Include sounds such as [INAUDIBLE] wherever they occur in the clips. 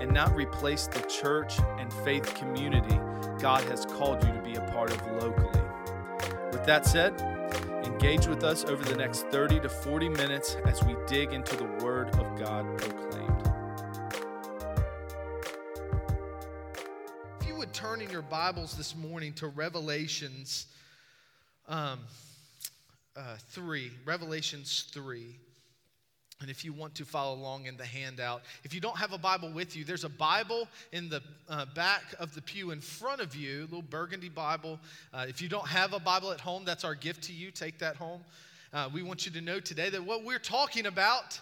and not replace the church and faith community God has called you to be a part of locally. With that said, engage with us over the next 30 to 40 minutes as we dig into the Word of God proclaimed. If you would turn in your Bibles this morning to Revelations um, uh, 3, Revelations 3. And if you want to follow along in the handout, if you don't have a Bible with you, there's a Bible in the uh, back of the pew in front of you, little burgundy Bible. Uh, if you don't have a Bible at home, that's our gift to you. Take that home. Uh, we want you to know today that what we're talking about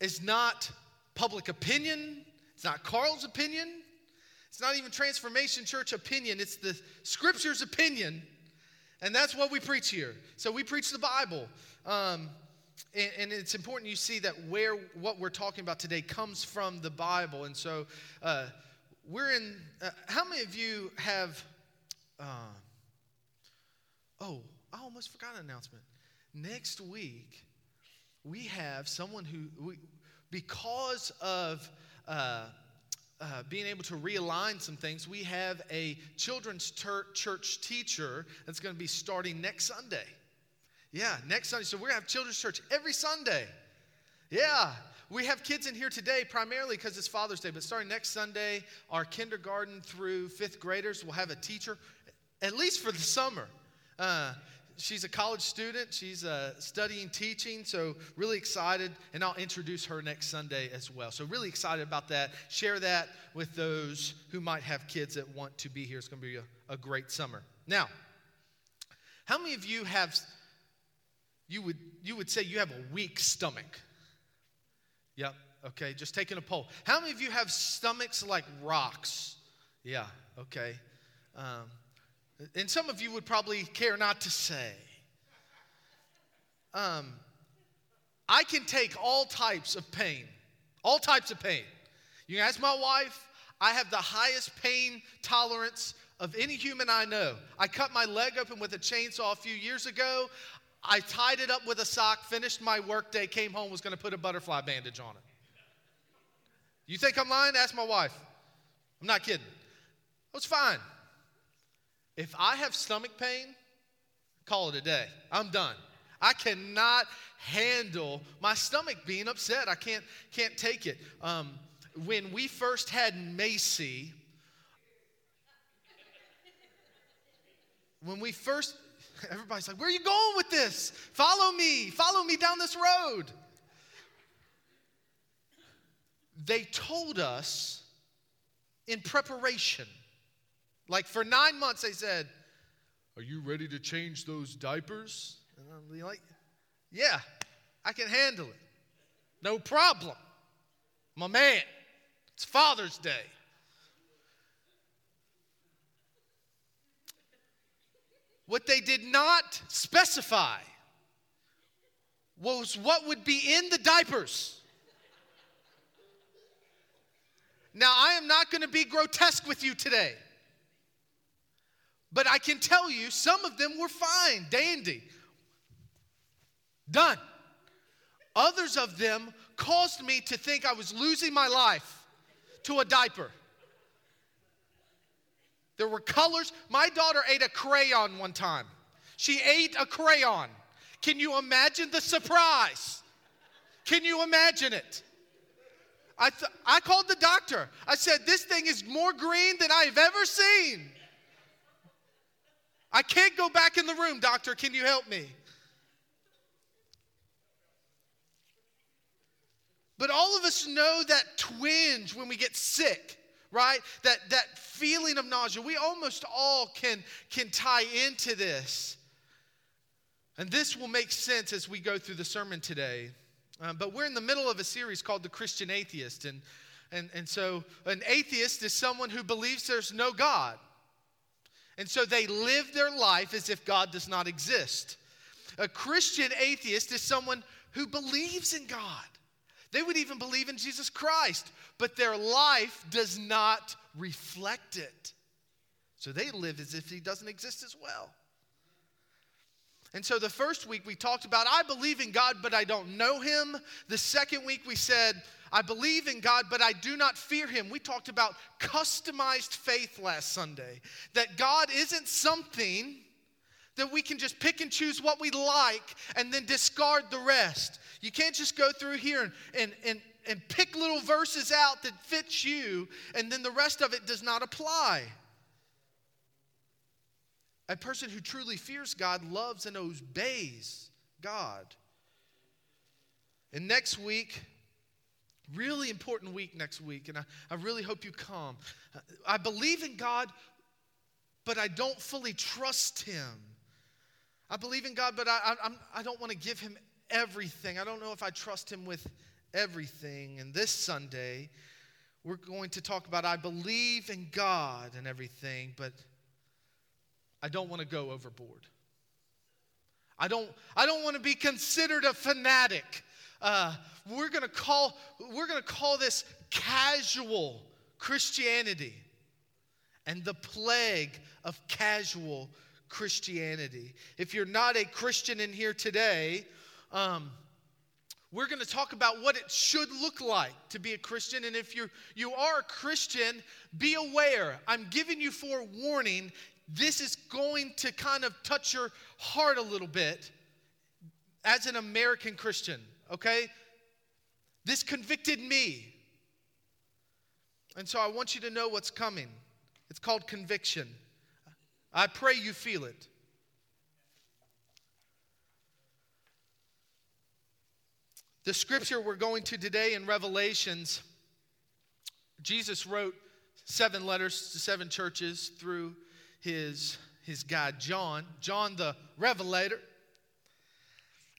is not public opinion, it's not Carl's opinion, it's not even Transformation Church opinion, it's the Scripture's opinion. And that's what we preach here. So we preach the Bible. Um, and, and, it's important you see that where what we're talking about today comes from the Bible. And so uh, we're in, uh, how many of you have, uh, oh, I almost forgot an announcement. Next week, we have someone who, we, because of uh, uh, being able to realign some things, we have a children's ter- church teacher that's going to be starting next Sunday. Yeah, next Sunday. So we're going to have children's church every Sunday. Yeah. We have kids in here today primarily because it's Father's Day, but starting next Sunday, our kindergarten through fifth graders will have a teacher, at least for the summer. Uh, she's a college student. She's uh, studying teaching, so really excited. And I'll introduce her next Sunday as well. So, really excited about that. Share that with those who might have kids that want to be here. It's going to be a, a great summer. Now, how many of you have you would, you would say you have a weak stomach. Yep, okay, just taking a poll. How many of you have stomachs like rocks? Yeah, okay. Um, and some of you would probably care not to say. Um, I can take all types of pain, all types of pain. You can ask my wife, I have the highest pain tolerance of any human I know. I cut my leg open with a chainsaw a few years ago. I tied it up with a sock, finished my workday, came home, was going to put a butterfly bandage on it. You think I'm lying? Ask my wife. I'm not kidding. It was fine. If I have stomach pain, call it a day. I'm done. I cannot handle my stomach being upset. I can't can't take it. Um, when we first had Macy, when we first Everybody's like, Where are you going with this? Follow me. Follow me down this road. They told us in preparation, like for nine months, they said, Are you ready to change those diapers? And I'm like, Yeah, I can handle it. No problem. My man. It's Father's Day. What they did not specify was what would be in the diapers. Now, I am not going to be grotesque with you today, but I can tell you some of them were fine, dandy, done. Others of them caused me to think I was losing my life to a diaper. There were colors. My daughter ate a crayon one time. She ate a crayon. Can you imagine the surprise? Can you imagine it? I, th- I called the doctor. I said, This thing is more green than I've ever seen. I can't go back in the room, doctor. Can you help me? But all of us know that twinge when we get sick right? That, that feeling of nausea. We almost all can, can tie into this. And this will make sense as we go through the sermon today. Um, but we're in the middle of a series called The Christian Atheist. And And, and so an atheist is someone who believes there's no God. And so they live their life as if God does not exist. A Christian atheist is someone who believes in God. They would even believe in Jesus Christ, but their life does not reflect it. So they live as if he doesn't exist as well. And so the first week we talked about, I believe in God, but I don't know him. The second week we said, I believe in God, but I do not fear him. We talked about customized faith last Sunday. That God isn't something that we can just pick and choose what we like and then discard the rest. You can't just go through here and, and, and, and pick little verses out that fits you and then the rest of it does not apply. A person who truly fears God loves and obeys God. And next week, really important week next week, and I, I really hope you come. I believe in God, but I don't fully trust Him. I believe in God, but I, I, I don't want to give Him everything. I don't know if I trust Him with everything. And this Sunday, we're going to talk about I believe in God and everything, but I don't want to go overboard. I don't, I don't want to be considered a fanatic. Uh, we're going to call we're going to call this casual Christianity and the plague of casual Christianity. If you're not a Christian in here today, um, we're going to talk about what it should look like to be a Christian. And if you you are a Christian, be aware. I'm giving you forewarning this is going to kind of touch your heart a little bit as an American Christian, okay? This convicted me. And so I want you to know what's coming. It's called conviction. I pray you feel it. The scripture we're going to today in Revelations, Jesus wrote seven letters to seven churches through his, his guy, John, John the Revelator.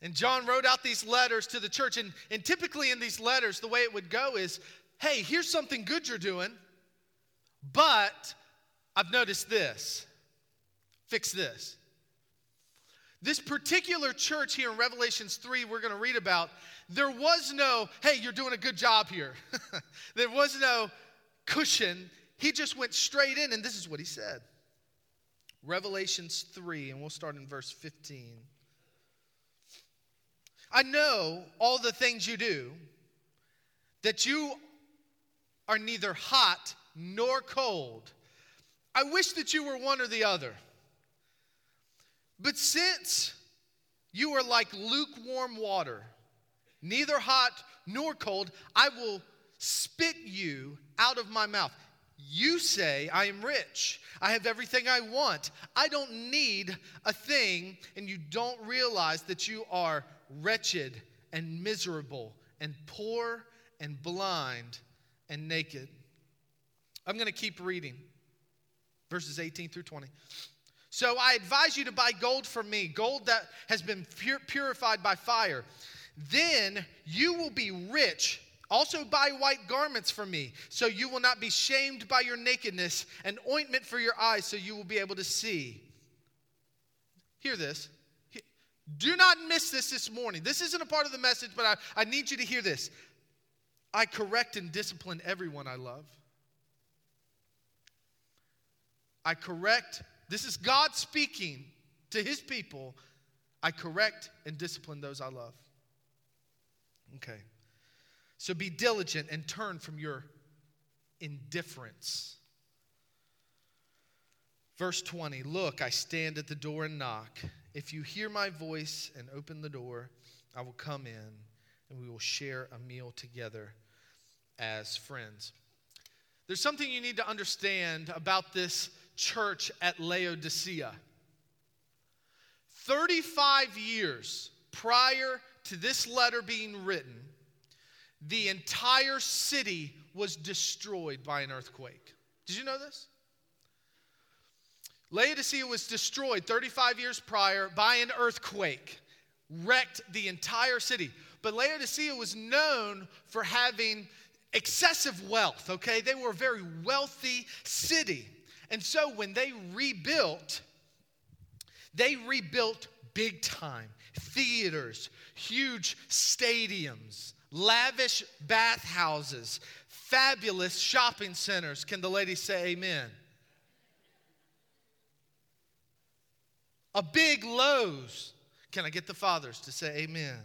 And John wrote out these letters to the church. And, and typically in these letters, the way it would go is hey, here's something good you're doing, but I've noticed this. Fix this. This particular church here in Revelations 3, we're going to read about, there was no, hey, you're doing a good job here. [LAUGHS] there was no cushion. He just went straight in, and this is what he said. Revelations 3, and we'll start in verse 15. I know all the things you do, that you are neither hot nor cold. I wish that you were one or the other. But since you are like lukewarm water, neither hot nor cold, I will spit you out of my mouth. You say, I am rich. I have everything I want. I don't need a thing. And you don't realize that you are wretched and miserable and poor and blind and naked. I'm going to keep reading verses 18 through 20. So I advise you to buy gold from me, gold that has been pur- purified by fire. Then you will be rich also, buy white garments for me, so you will not be shamed by your nakedness, and ointment for your eyes, so you will be able to see. Hear this. Do not miss this this morning. This isn't a part of the message, but I, I need you to hear this. I correct and discipline everyone I love. I correct, this is God speaking to his people. I correct and discipline those I love. Okay. So be diligent and turn from your indifference. Verse 20 Look, I stand at the door and knock. If you hear my voice and open the door, I will come in and we will share a meal together as friends. There's something you need to understand about this church at Laodicea. 35 years prior to this letter being written, the entire city was destroyed by an earthquake. Did you know this? Laodicea was destroyed 35 years prior by an earthquake, wrecked the entire city. But Laodicea was known for having excessive wealth, okay? They were a very wealthy city. And so when they rebuilt, they rebuilt big time theaters, huge stadiums, lavish bathhouses, fabulous shopping centers. Can the ladies say amen? A big Lowe's. Can I get the fathers to say amen?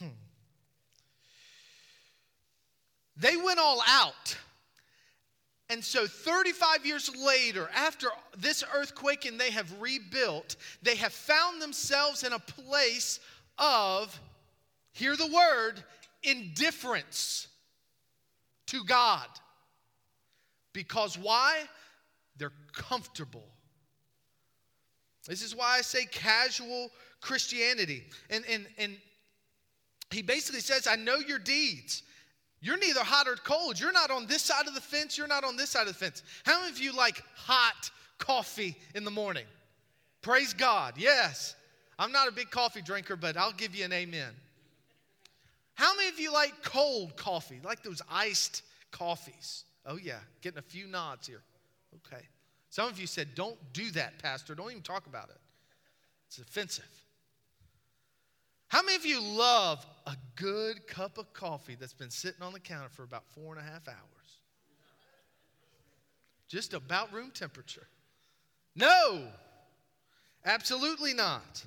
[LAUGHS] they went all out. And so, 35 years later, after this earthquake and they have rebuilt, they have found themselves in a place of, hear the word, indifference to God. Because why? They're comfortable. This is why I say casual Christianity. And, and, and he basically says, I know your deeds. You're neither hot or cold. You're not on this side of the fence. You're not on this side of the fence. How many of you like hot coffee in the morning? Praise God. Yes. I'm not a big coffee drinker, but I'll give you an amen. How many of you like cold coffee, like those iced coffees? Oh, yeah, getting a few nods here. Okay. Some of you said, Don't do that, Pastor. Don't even talk about it. It's offensive. How many of you love a good cup of coffee that's been sitting on the counter for about four and a half hours? Just about room temperature. No, absolutely not.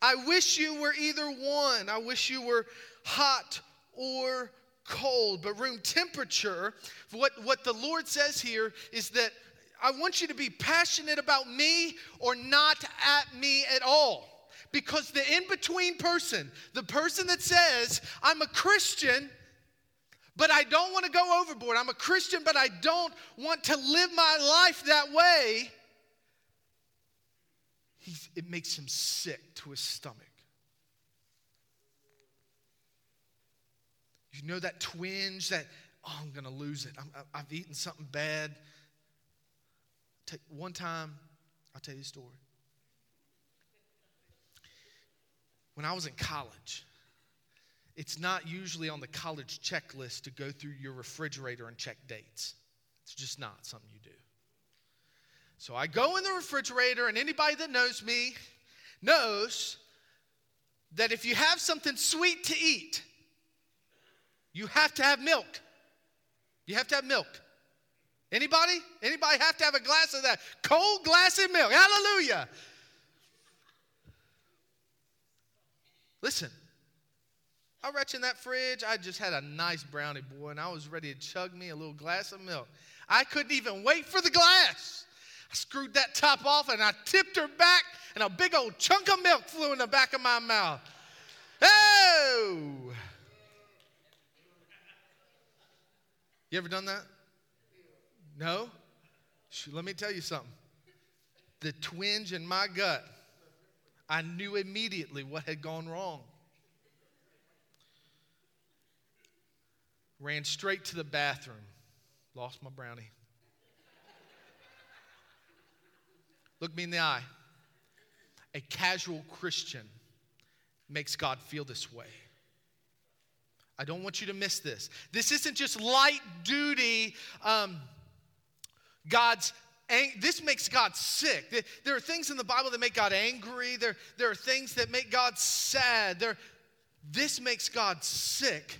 I wish you were either one. I wish you were hot or cold. But room temperature, what, what the Lord says here is that I want you to be passionate about me or not at me at all. Because the in between person, the person that says, I'm a Christian, but I don't want to go overboard. I'm a Christian, but I don't want to live my life that way. He's, it makes him sick to his stomach. You know that twinge that, oh, I'm going to lose it. i have eaten something bad. One time, I'll tell you a story. When I was in college, it's not usually on the college checklist to go through your refrigerator and check dates. It's just not something you do. So I go in the refrigerator, and anybody that knows me knows that if you have something sweet to eat, you have to have milk. You have to have milk. Anybody? Anybody have to have a glass of that cold glass of milk? Hallelujah. Listen, I reach in that fridge. I just had a nice brownie boy, and I was ready to chug me a little glass of milk. I couldn't even wait for the glass. I screwed that top off and I tipped her back, and a big old chunk of milk flew in the back of my mouth. Oh! You ever done that? No? Let me tell you something. The twinge in my gut I knew immediately what had gone wrong. Ran straight to the bathroom, lost my brownie. Look me in the eye. A casual Christian makes God feel this way. I don't want you to miss this. This isn't just light duty, um, God's this makes God sick. There are things in the Bible that make God angry. There, there are things that make God sad. There, this makes God sick.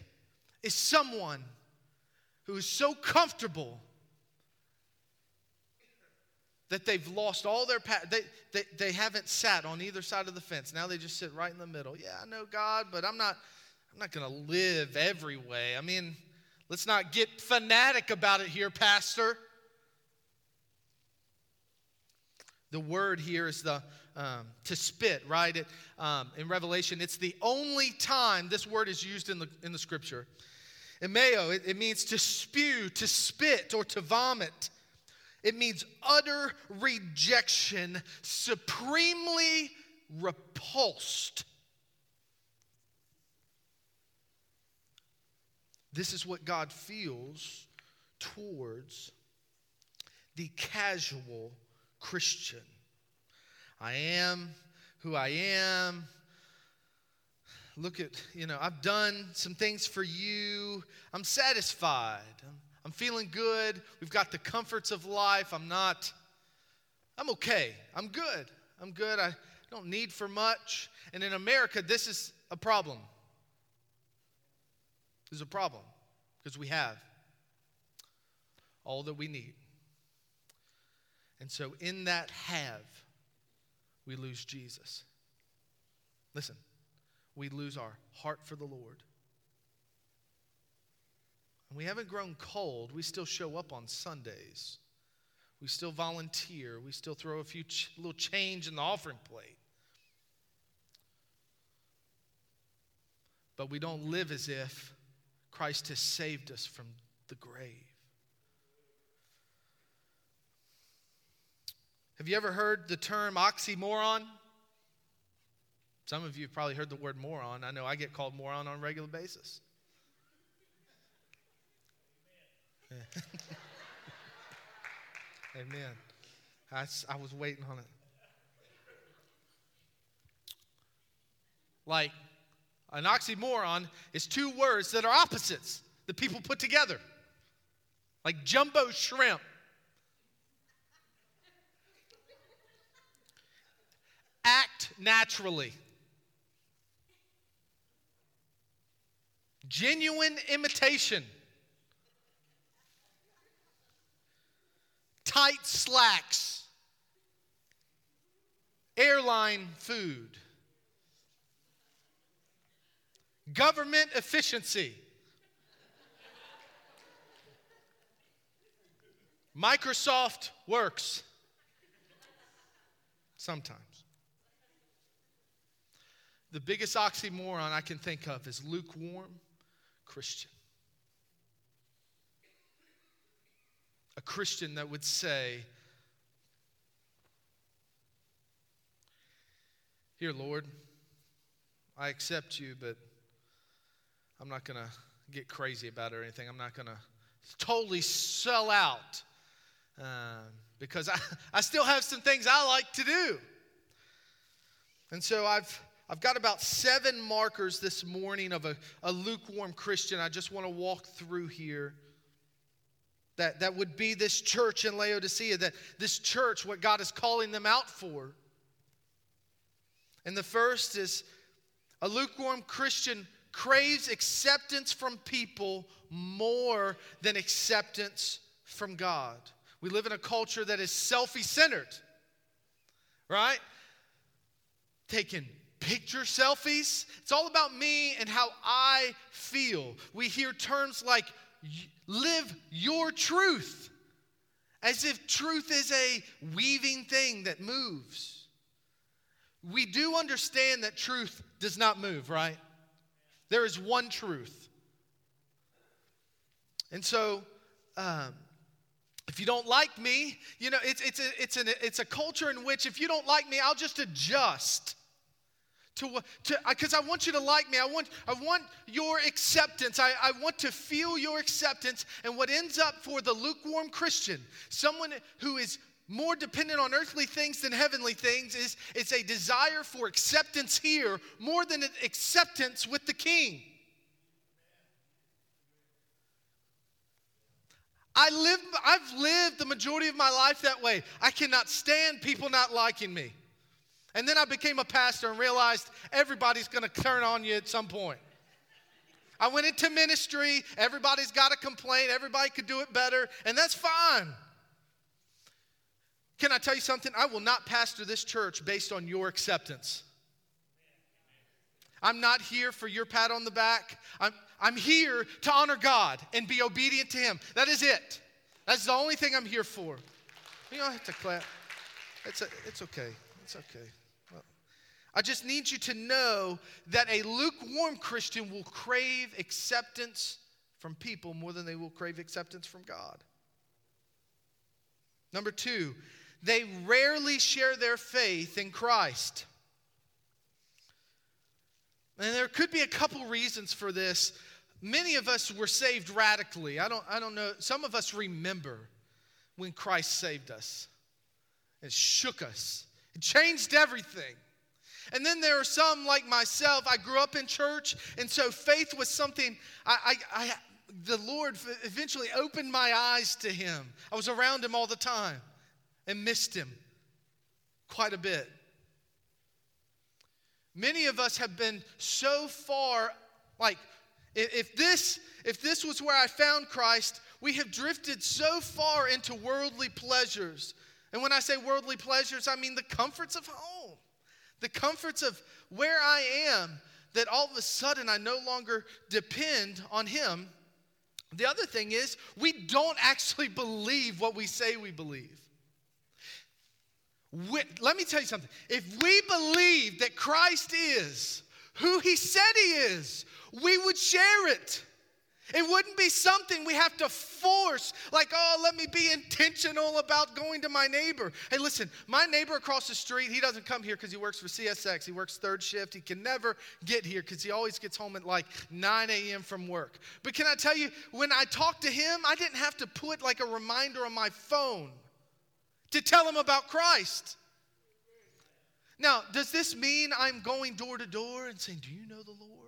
Is someone who is so comfortable that they've lost all their pa- they, they, they haven't sat on either side of the fence now they just sit right in the middle yeah i know god but i'm not i'm not going to live every way i mean let's not get fanatic about it here pastor The word here is the um, to spit, right? It, um, in Revelation, it's the only time this word is used in the, in the scripture. Emeo, it, it means to spew, to spit, or to vomit. It means utter rejection, supremely repulsed. This is what God feels towards the casual Christian. I am who I am. look at, you know, I've done some things for you. I'm satisfied. I'm, I'm feeling good. We've got the comforts of life. I'm not, I'm okay. I'm good. I'm good. I don't need for much. And in America, this is a problem. This is a problem because we have all that we need. And so, in that have, we lose Jesus. Listen, we lose our heart for the Lord. And we haven't grown cold. We still show up on Sundays. We still volunteer. We still throw a few ch- little change in the offering plate. But we don't live as if Christ has saved us from the grave. Have you ever heard the term oxymoron? Some of you have probably heard the word moron. I know I get called moron on a regular basis. Yeah. [LAUGHS] Amen. I, I was waiting on it. Like, an oxymoron is two words that are opposites that people put together, like jumbo shrimp. Naturally. Genuine imitation. Tight slacks. Airline food. Government efficiency. Microsoft works. Sometimes. The biggest oxymoron I can think of is lukewarm Christian. A Christian that would say, Here, Lord, I accept you, but I'm not going to get crazy about it or anything. I'm not going to totally sell out uh, because I, [LAUGHS] I still have some things I like to do. And so I've, I've got about seven markers this morning of a, a lukewarm Christian I just want to walk through here. That, that would be this church in Laodicea, that this church, what God is calling them out for. And the first is a lukewarm Christian craves acceptance from people more than acceptance from God. We live in a culture that is selfie centered, right? Taking picture selfies. It's all about me and how I feel. We hear terms like live your truth, as if truth is a weaving thing that moves. We do understand that truth does not move, right? There is one truth. And so, um, if you don't like me, you know, it's, it's, a, it's, an, it's a culture in which if you don't like me, I'll just adjust to because I want you to like me. I want, I want your acceptance. I, I want to feel your acceptance. And what ends up for the lukewarm Christian, someone who is more dependent on earthly things than heavenly things is it's a desire for acceptance here more than an acceptance with the king. I live, I've lived the majority of my life that way. I cannot stand people not liking me. And then I became a pastor and realized everybody's going to turn on you at some point. I went into ministry, everybody's got a complaint, everybody could do it better, and that's fine. Can I tell you something? I will not pastor this church based on your acceptance. I'm not here for your pat on the back. I'm, I'm here to honor God and be obedient to Him. That is it. That's the only thing I'm here for. You don't have to clap. It's, a, it's okay. It's okay. I just need you to know that a lukewarm Christian will crave acceptance from people more than they will crave acceptance from God. Number two, they rarely share their faith in Christ. And there could be a couple reasons for this. Many of us were saved radically. I don't, I don't know. Some of us remember when Christ saved us. It shook us, it changed everything. And then there are some like myself. I grew up in church, and so faith was something I, I, I the Lord eventually opened my eyes to Him. I was around Him all the time and missed Him quite a bit. Many of us have been so far, like, if this, if this was where I found Christ, we have drifted so far into worldly pleasures. And when I say worldly pleasures, I mean the comforts of home, the comforts of where I am, that all of a sudden I no longer depend on Him. The other thing is, we don't actually [LAUGHS] believe what we say we believe. We, let me tell you something. If we believe that Christ is who He said He is, we would share it. It wouldn't be something we have to force, like, oh, let me be intentional about going to my neighbor. Hey, listen, my neighbor across the street, he doesn't come here because he works for CSX. He works third shift. He can never get here because he always gets home at like 9 a.m. from work. But can I tell you, when I talked to him, I didn't have to put like a reminder on my phone to tell him about Christ. Now, does this mean I'm going door to door and saying, Do you know the Lord?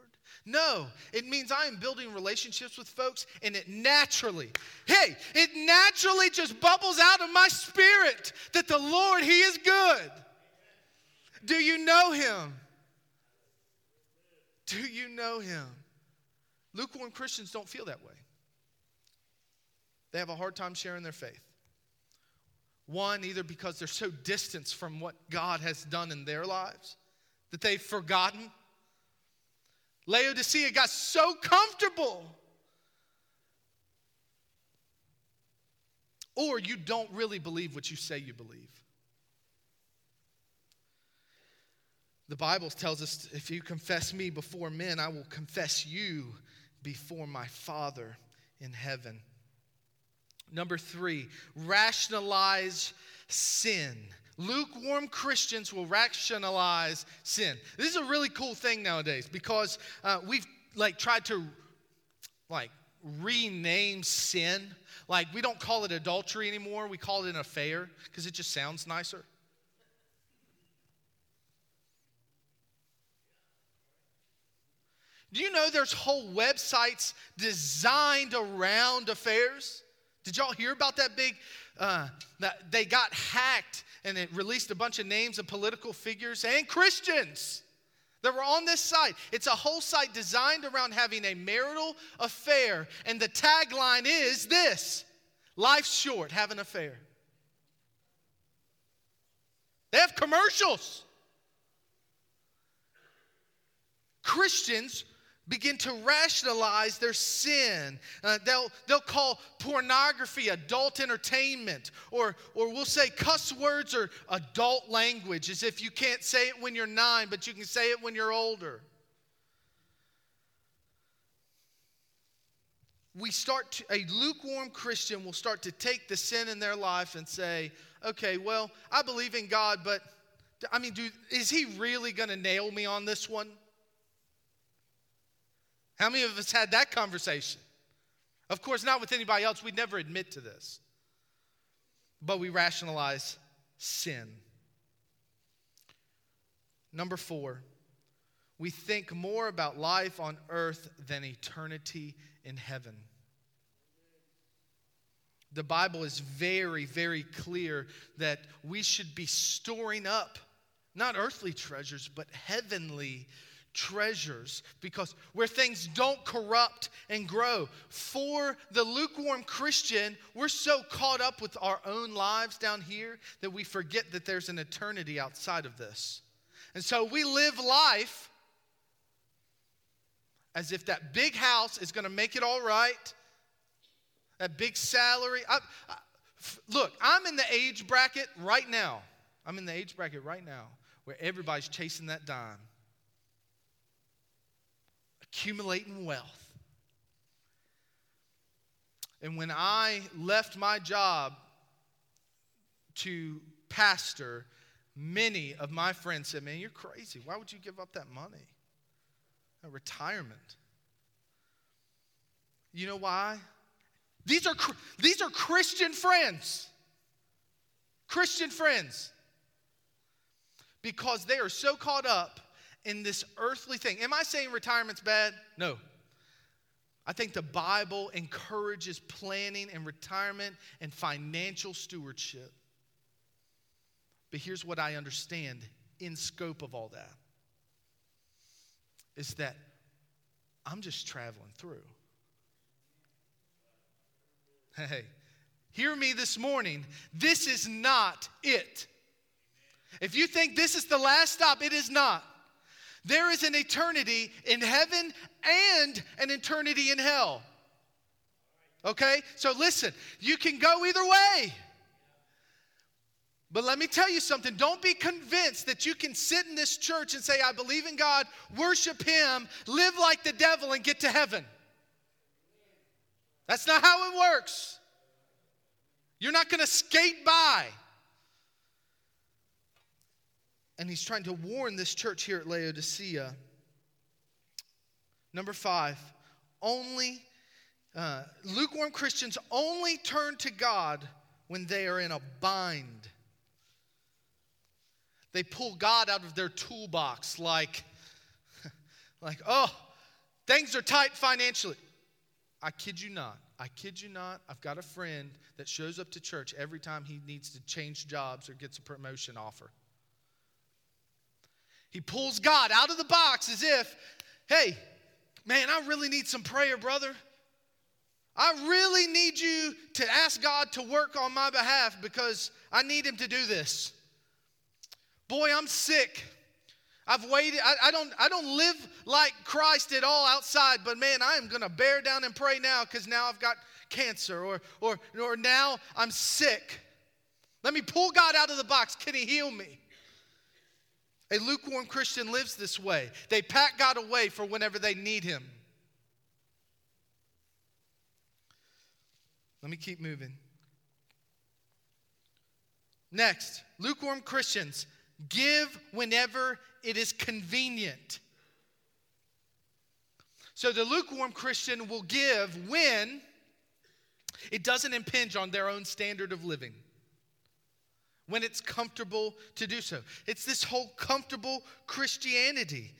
No, it means I am building relationships with folks, and it naturally, hey, it naturally just bubbles out of my spirit that the Lord, He is good. Do you know Him? Do you know Him? Lukewarm Christians don't feel that way. They have a hard time sharing their faith. One, either because they're so distanced from what God has done in their lives that they've forgotten Laodicea got so comfortable. Or you don't really believe what you say you believe. The Bible tells us if you confess me before men, I will confess you before my Father in heaven. Number three, rationalize sin. Lukewarm Christians will rationalize sin. This is a really cool thing nowadays because uh, we've like tried to like rename sin. Like we don't call it adultery anymore. We call it an affair because it just sounds nicer. Do you know there's whole websites designed around affairs? Did y'all hear about that big? Uh, that they got hacked and it released a bunch of names of political figures and Christians that were on this site. It's a whole site designed around having a marital affair, and the tagline is this Life's short, have an affair. They have commercials. Christians begin to rationalize their sin. Uh, they'll, they'll call pornography adult entertainment, or, or we'll say cuss words or adult language, as if you can't say it when you're nine, but you can say it when you're older. We start to, a lukewarm Christian will start to take the sin in their life and say, okay, well, I believe in God, but I mean, dude, is he really going to nail me on this one? How many of us had that conversation? Of course, not with anybody else. We'd never admit to this. But we rationalize sin. Number four, we think more about life on earth than eternity in heaven. The Bible is very, very clear that we should be storing up not earthly treasures, but heavenly treasures because where things don't corrupt and grow. For the lukewarm Christian, we're so caught up with our own lives down here that we forget that there's an eternity outside of this. And so we live life as if that big house is going to make it all right, that big salary. Look, I'm in the age bracket right now. I'm in the age bracket right now where everybody's chasing that dime accumulating wealth. And when I left my job to pastor, many of my friends said, Man, you're crazy. Why would you give up that money? A retirement. You know why? These are, these are Christian friends. Christian friends. because they are so caught up in this earthly thing. Am I saying retirement's bad? No. I think the Bible encourages planning and retirement and financial stewardship. But here's what I understand in scope of all that is that I'm just traveling through. Hey, hear me this morning. This is not it. If you think this is the last stop, it is not. There is an eternity in heaven and an eternity in hell. Okay? So listen, you can go either way. But let me tell you something. Don't be convinced that you can sit in this church and say, I believe in God, worship Him, live like the devil, and get to heaven. That's not how it works. You're not going to skate by. And he's trying to warn this church here at Laodicea. Number five, only uh, lukewarm Christians only turn to God when they are in a bind. They pull God out of their toolbox like, [LAUGHS] like, oh, things are tight financially. I kid you not. I kid you not. I've got a friend that shows up to church every time he needs to change jobs or gets a promotion offer. He pulls God out of the box as if, hey, man, I really need some prayer, brother. I really need you to ask God to work on my behalf because I need Him to do this. Boy, I'm sick. I've waited. I, I, don't, I don't live like Christ at all outside, but man, I am going to bear down and pray now because now I've got cancer or, or, or now I'm sick. Let me pull God out of the box. Can He heal me? A lukewarm Christian lives this way. They pack God away for whenever they need Him. Let me keep moving. Next, lukewarm Christians give whenever it is convenient. So the lukewarm Christian will give when it doesn't impinge on their own standard of living when it's comfortable to do so. It's this whole comfortable Christianity.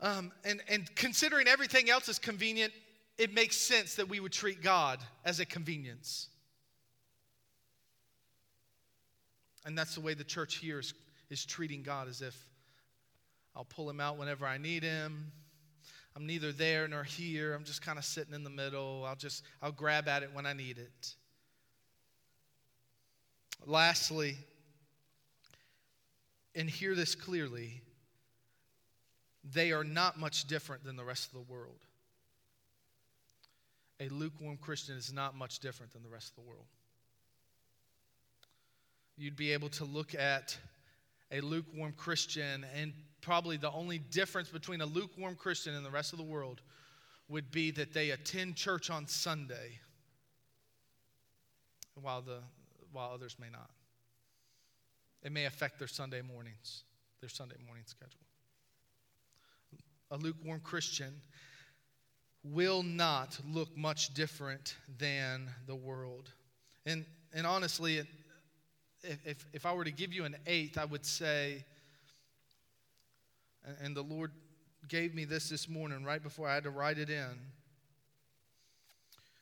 Um, and, and considering everything else is convenient, it makes sense that we would treat God as a convenience. And that's the way the church here is, is treating God as if I'll pull him out whenever I need him. I'm neither there nor here. I'm just kind of sitting in the middle. I'll just I'll grab at it when I need it. Lastly, and hear this clearly, they are not much different than the rest of the world. A lukewarm Christian is not much different than the rest of the world. You'd be able to look at a lukewarm Christian, and probably the only difference between a lukewarm Christian and the rest of the world would be that they attend church on Sunday while the while others may not. It may affect their Sunday mornings, their Sunday morning schedule. A lukewarm Christian will not look much different than the world. And, and honestly, if, if I were to give you an eighth, I would say, and the Lord gave me this this morning right before I had to write it in.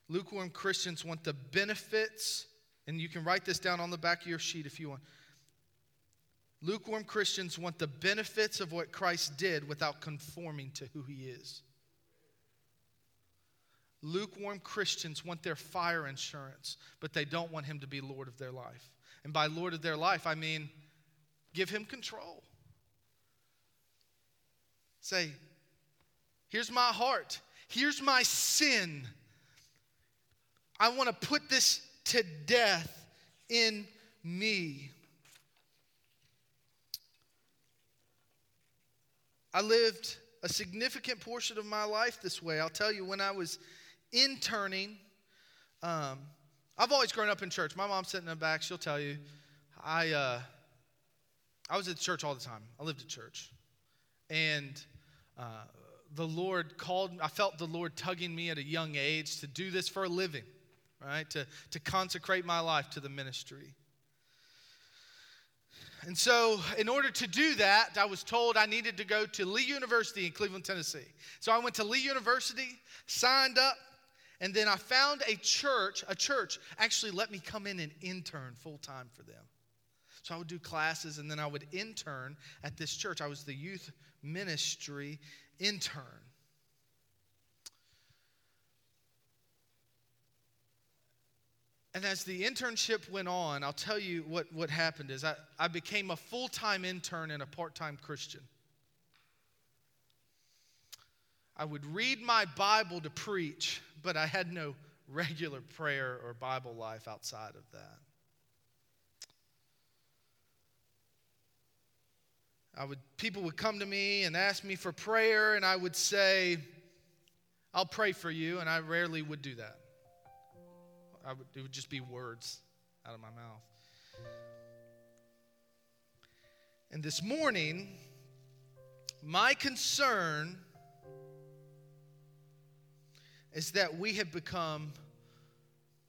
Lukewarm Christians want the benefits and you can write this down on the back of your sheet if you want. Lukewarm Christians want the benefits of what Christ did without conforming to who he is. Lukewarm Christians want their fire insurance, but they don't want him to be Lord of their life. And by Lord of their life, I mean give him control. Say, here's my heart, here's my sin. I want to put this to death in me. I lived a significant portion of my life this way. I'll tell you, when I was interning, um, I've always grown up in church. My mom's sitting in the back. She'll tell you, I, uh, I was at church all the time. I lived at church. And uh, the Lord called, I felt the Lord tugging me at a young age to do this for a living right? To, to consecrate my life to the ministry. And so, in order to do that, I was told I needed to go to Lee University in Cleveland, Tennessee. So I went to Lee University, signed up, and then I found a church. A church actually let me come in and intern full time for them. So I would do classes and then I would intern at this church. I was the youth ministry intern. And as the internship went on, I'll tell you what, what happened is I, I became a full-time intern and a part-time Christian. I would read my Bible to preach, but I had no regular prayer or Bible life outside of that. I would people would come to me and ask me for prayer and I would say I'll pray for you and I rarely would do that. Would, it would just be words out of my mouth. And this morning, my concern is that we have become,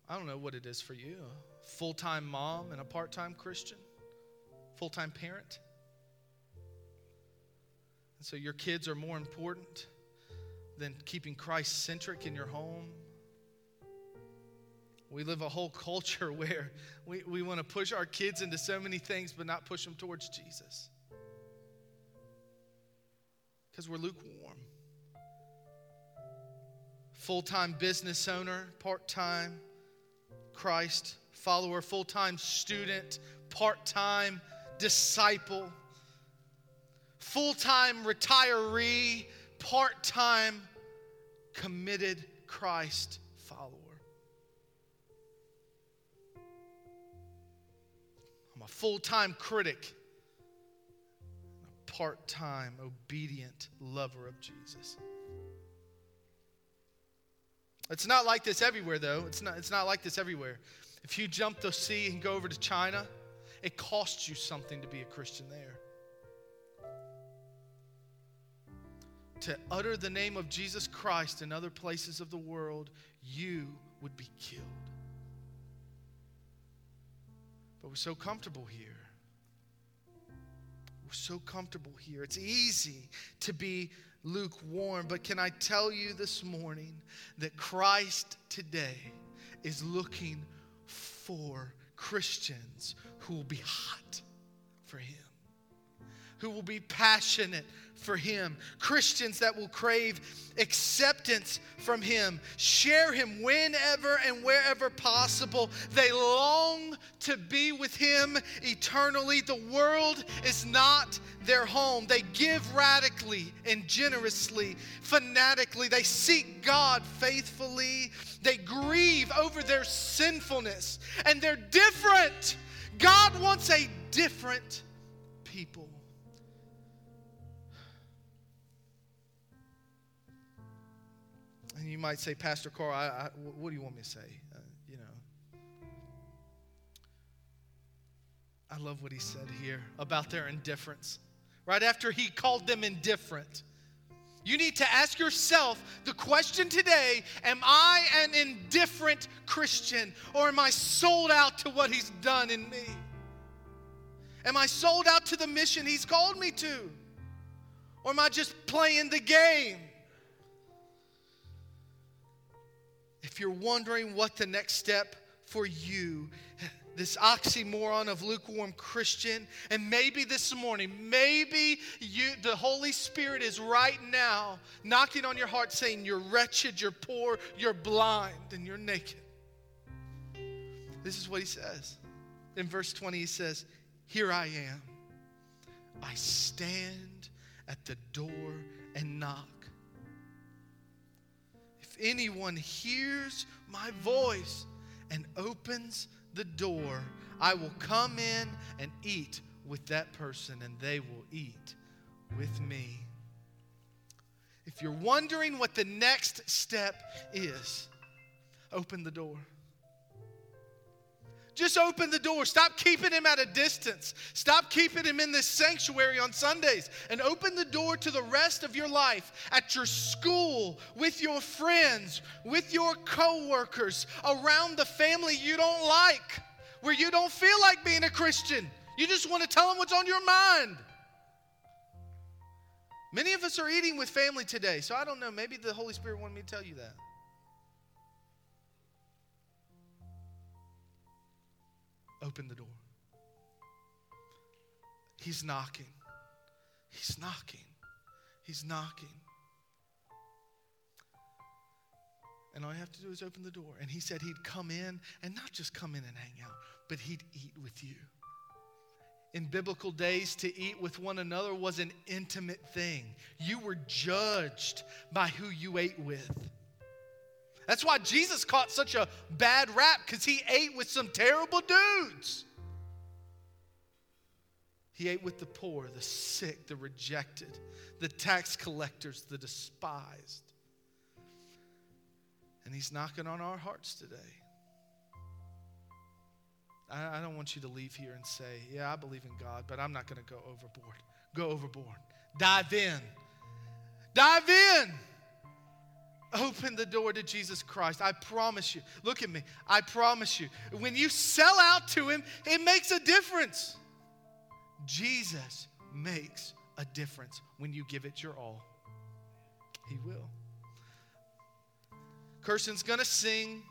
I don't know what it is for you, a full time mom and a part time Christian, full time parent. And so your kids are more important than keeping Christ centric in your home we live a whole culture [LAUGHS] where we, we want to push our kids into so many things, but not push them towards Jesus. Because we're lukewarm. Full time business owner, part time Christ follower, full time student, part time disciple, full time retiree, part time committed Christ a full time critic, a part time obedient lover of Jesus. It's not like this everywhere, though. It's not, it's not like this everywhere. If you jump the sea and go over to China, it costs you something to be a Christian there. To utter the name of Jesus Christ in other places of the world, you would be killed. But we're so comfortable here. We're so comfortable here. It's easy to be lukewarm. But can I tell you this morning that Christ today is looking for Christians who will be hot for Him, who will be passionate for Him, Christians that will crave acceptance from Him, share Him whenever and wherever possible. They long to be with Him eternally. The world is not their home. They give radically and generously, fanatically. They seek God faithfully. They grieve over their sinfulness, and they're different. God wants a different people. And you might say, Pastor Carl, I, I, what do you want me to say? Uh, you know. I love what he said here about their indifference. Right after he called them indifferent. You need to ask yourself the question today Am I an indifferent Christian or am I sold out to what He's done in me? Am I sold out to the mission He's called me to? Or am I just playing the game? If you're wondering what the next step for you, this oxymoron of lukewarm Christian, and maybe this morning, maybe you, the Holy Spirit is right now knocking on your heart saying, You're wretched, you're poor, you're blind, and you're naked. This is what he says. In verse 20, he says, Here I am. I stand at the door and knock anyone hears my voice and opens the door, I will come in and eat with that person, and they will eat with me. If you're wondering what the next step is, open the door. Just open the door. Stop keeping him at a distance. Stop keeping him in this sanctuary on Sundays and open the door to the rest of your life at your school, with your friends, with your coworkers, around the family you don't like, where you don't feel like being a Christian. You just want to tell them what's on your mind. Many of us are eating with family today, so I don't know. Maybe the Holy Spirit wanted me to tell you that. Open the door. He's knocking. He's knocking. He's knocking. And all you have to do is open the door. And he said he'd come in and not just come in and hang out, but he'd eat with you. In biblical days, to eat with one another was an intimate thing. You were judged by who you ate with. That's why Jesus caught such a bad rap because he ate with some terrible dudes. He ate with the poor, the sick, the rejected, the tax collectors, the despised. And He's knocking on our hearts today. I, I don't want you to leave here and say, Yeah, I believe in God, but I'm not going to go overboard. Go overboard. Dive in. Dive in. Open the door to Jesus Christ. I promise you. Look at me. I promise you. When you sell out to Him, it makes a difference. Jesus makes a difference when you give it your all. He will. Kirsten's going to sing.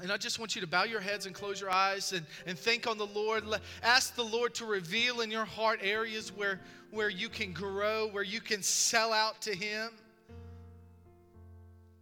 And I just want you to bow your heads and close your eyes and, and think on the Lord. Ask the Lord to reveal in your heart areas where, where you can grow, where you can sell out to Him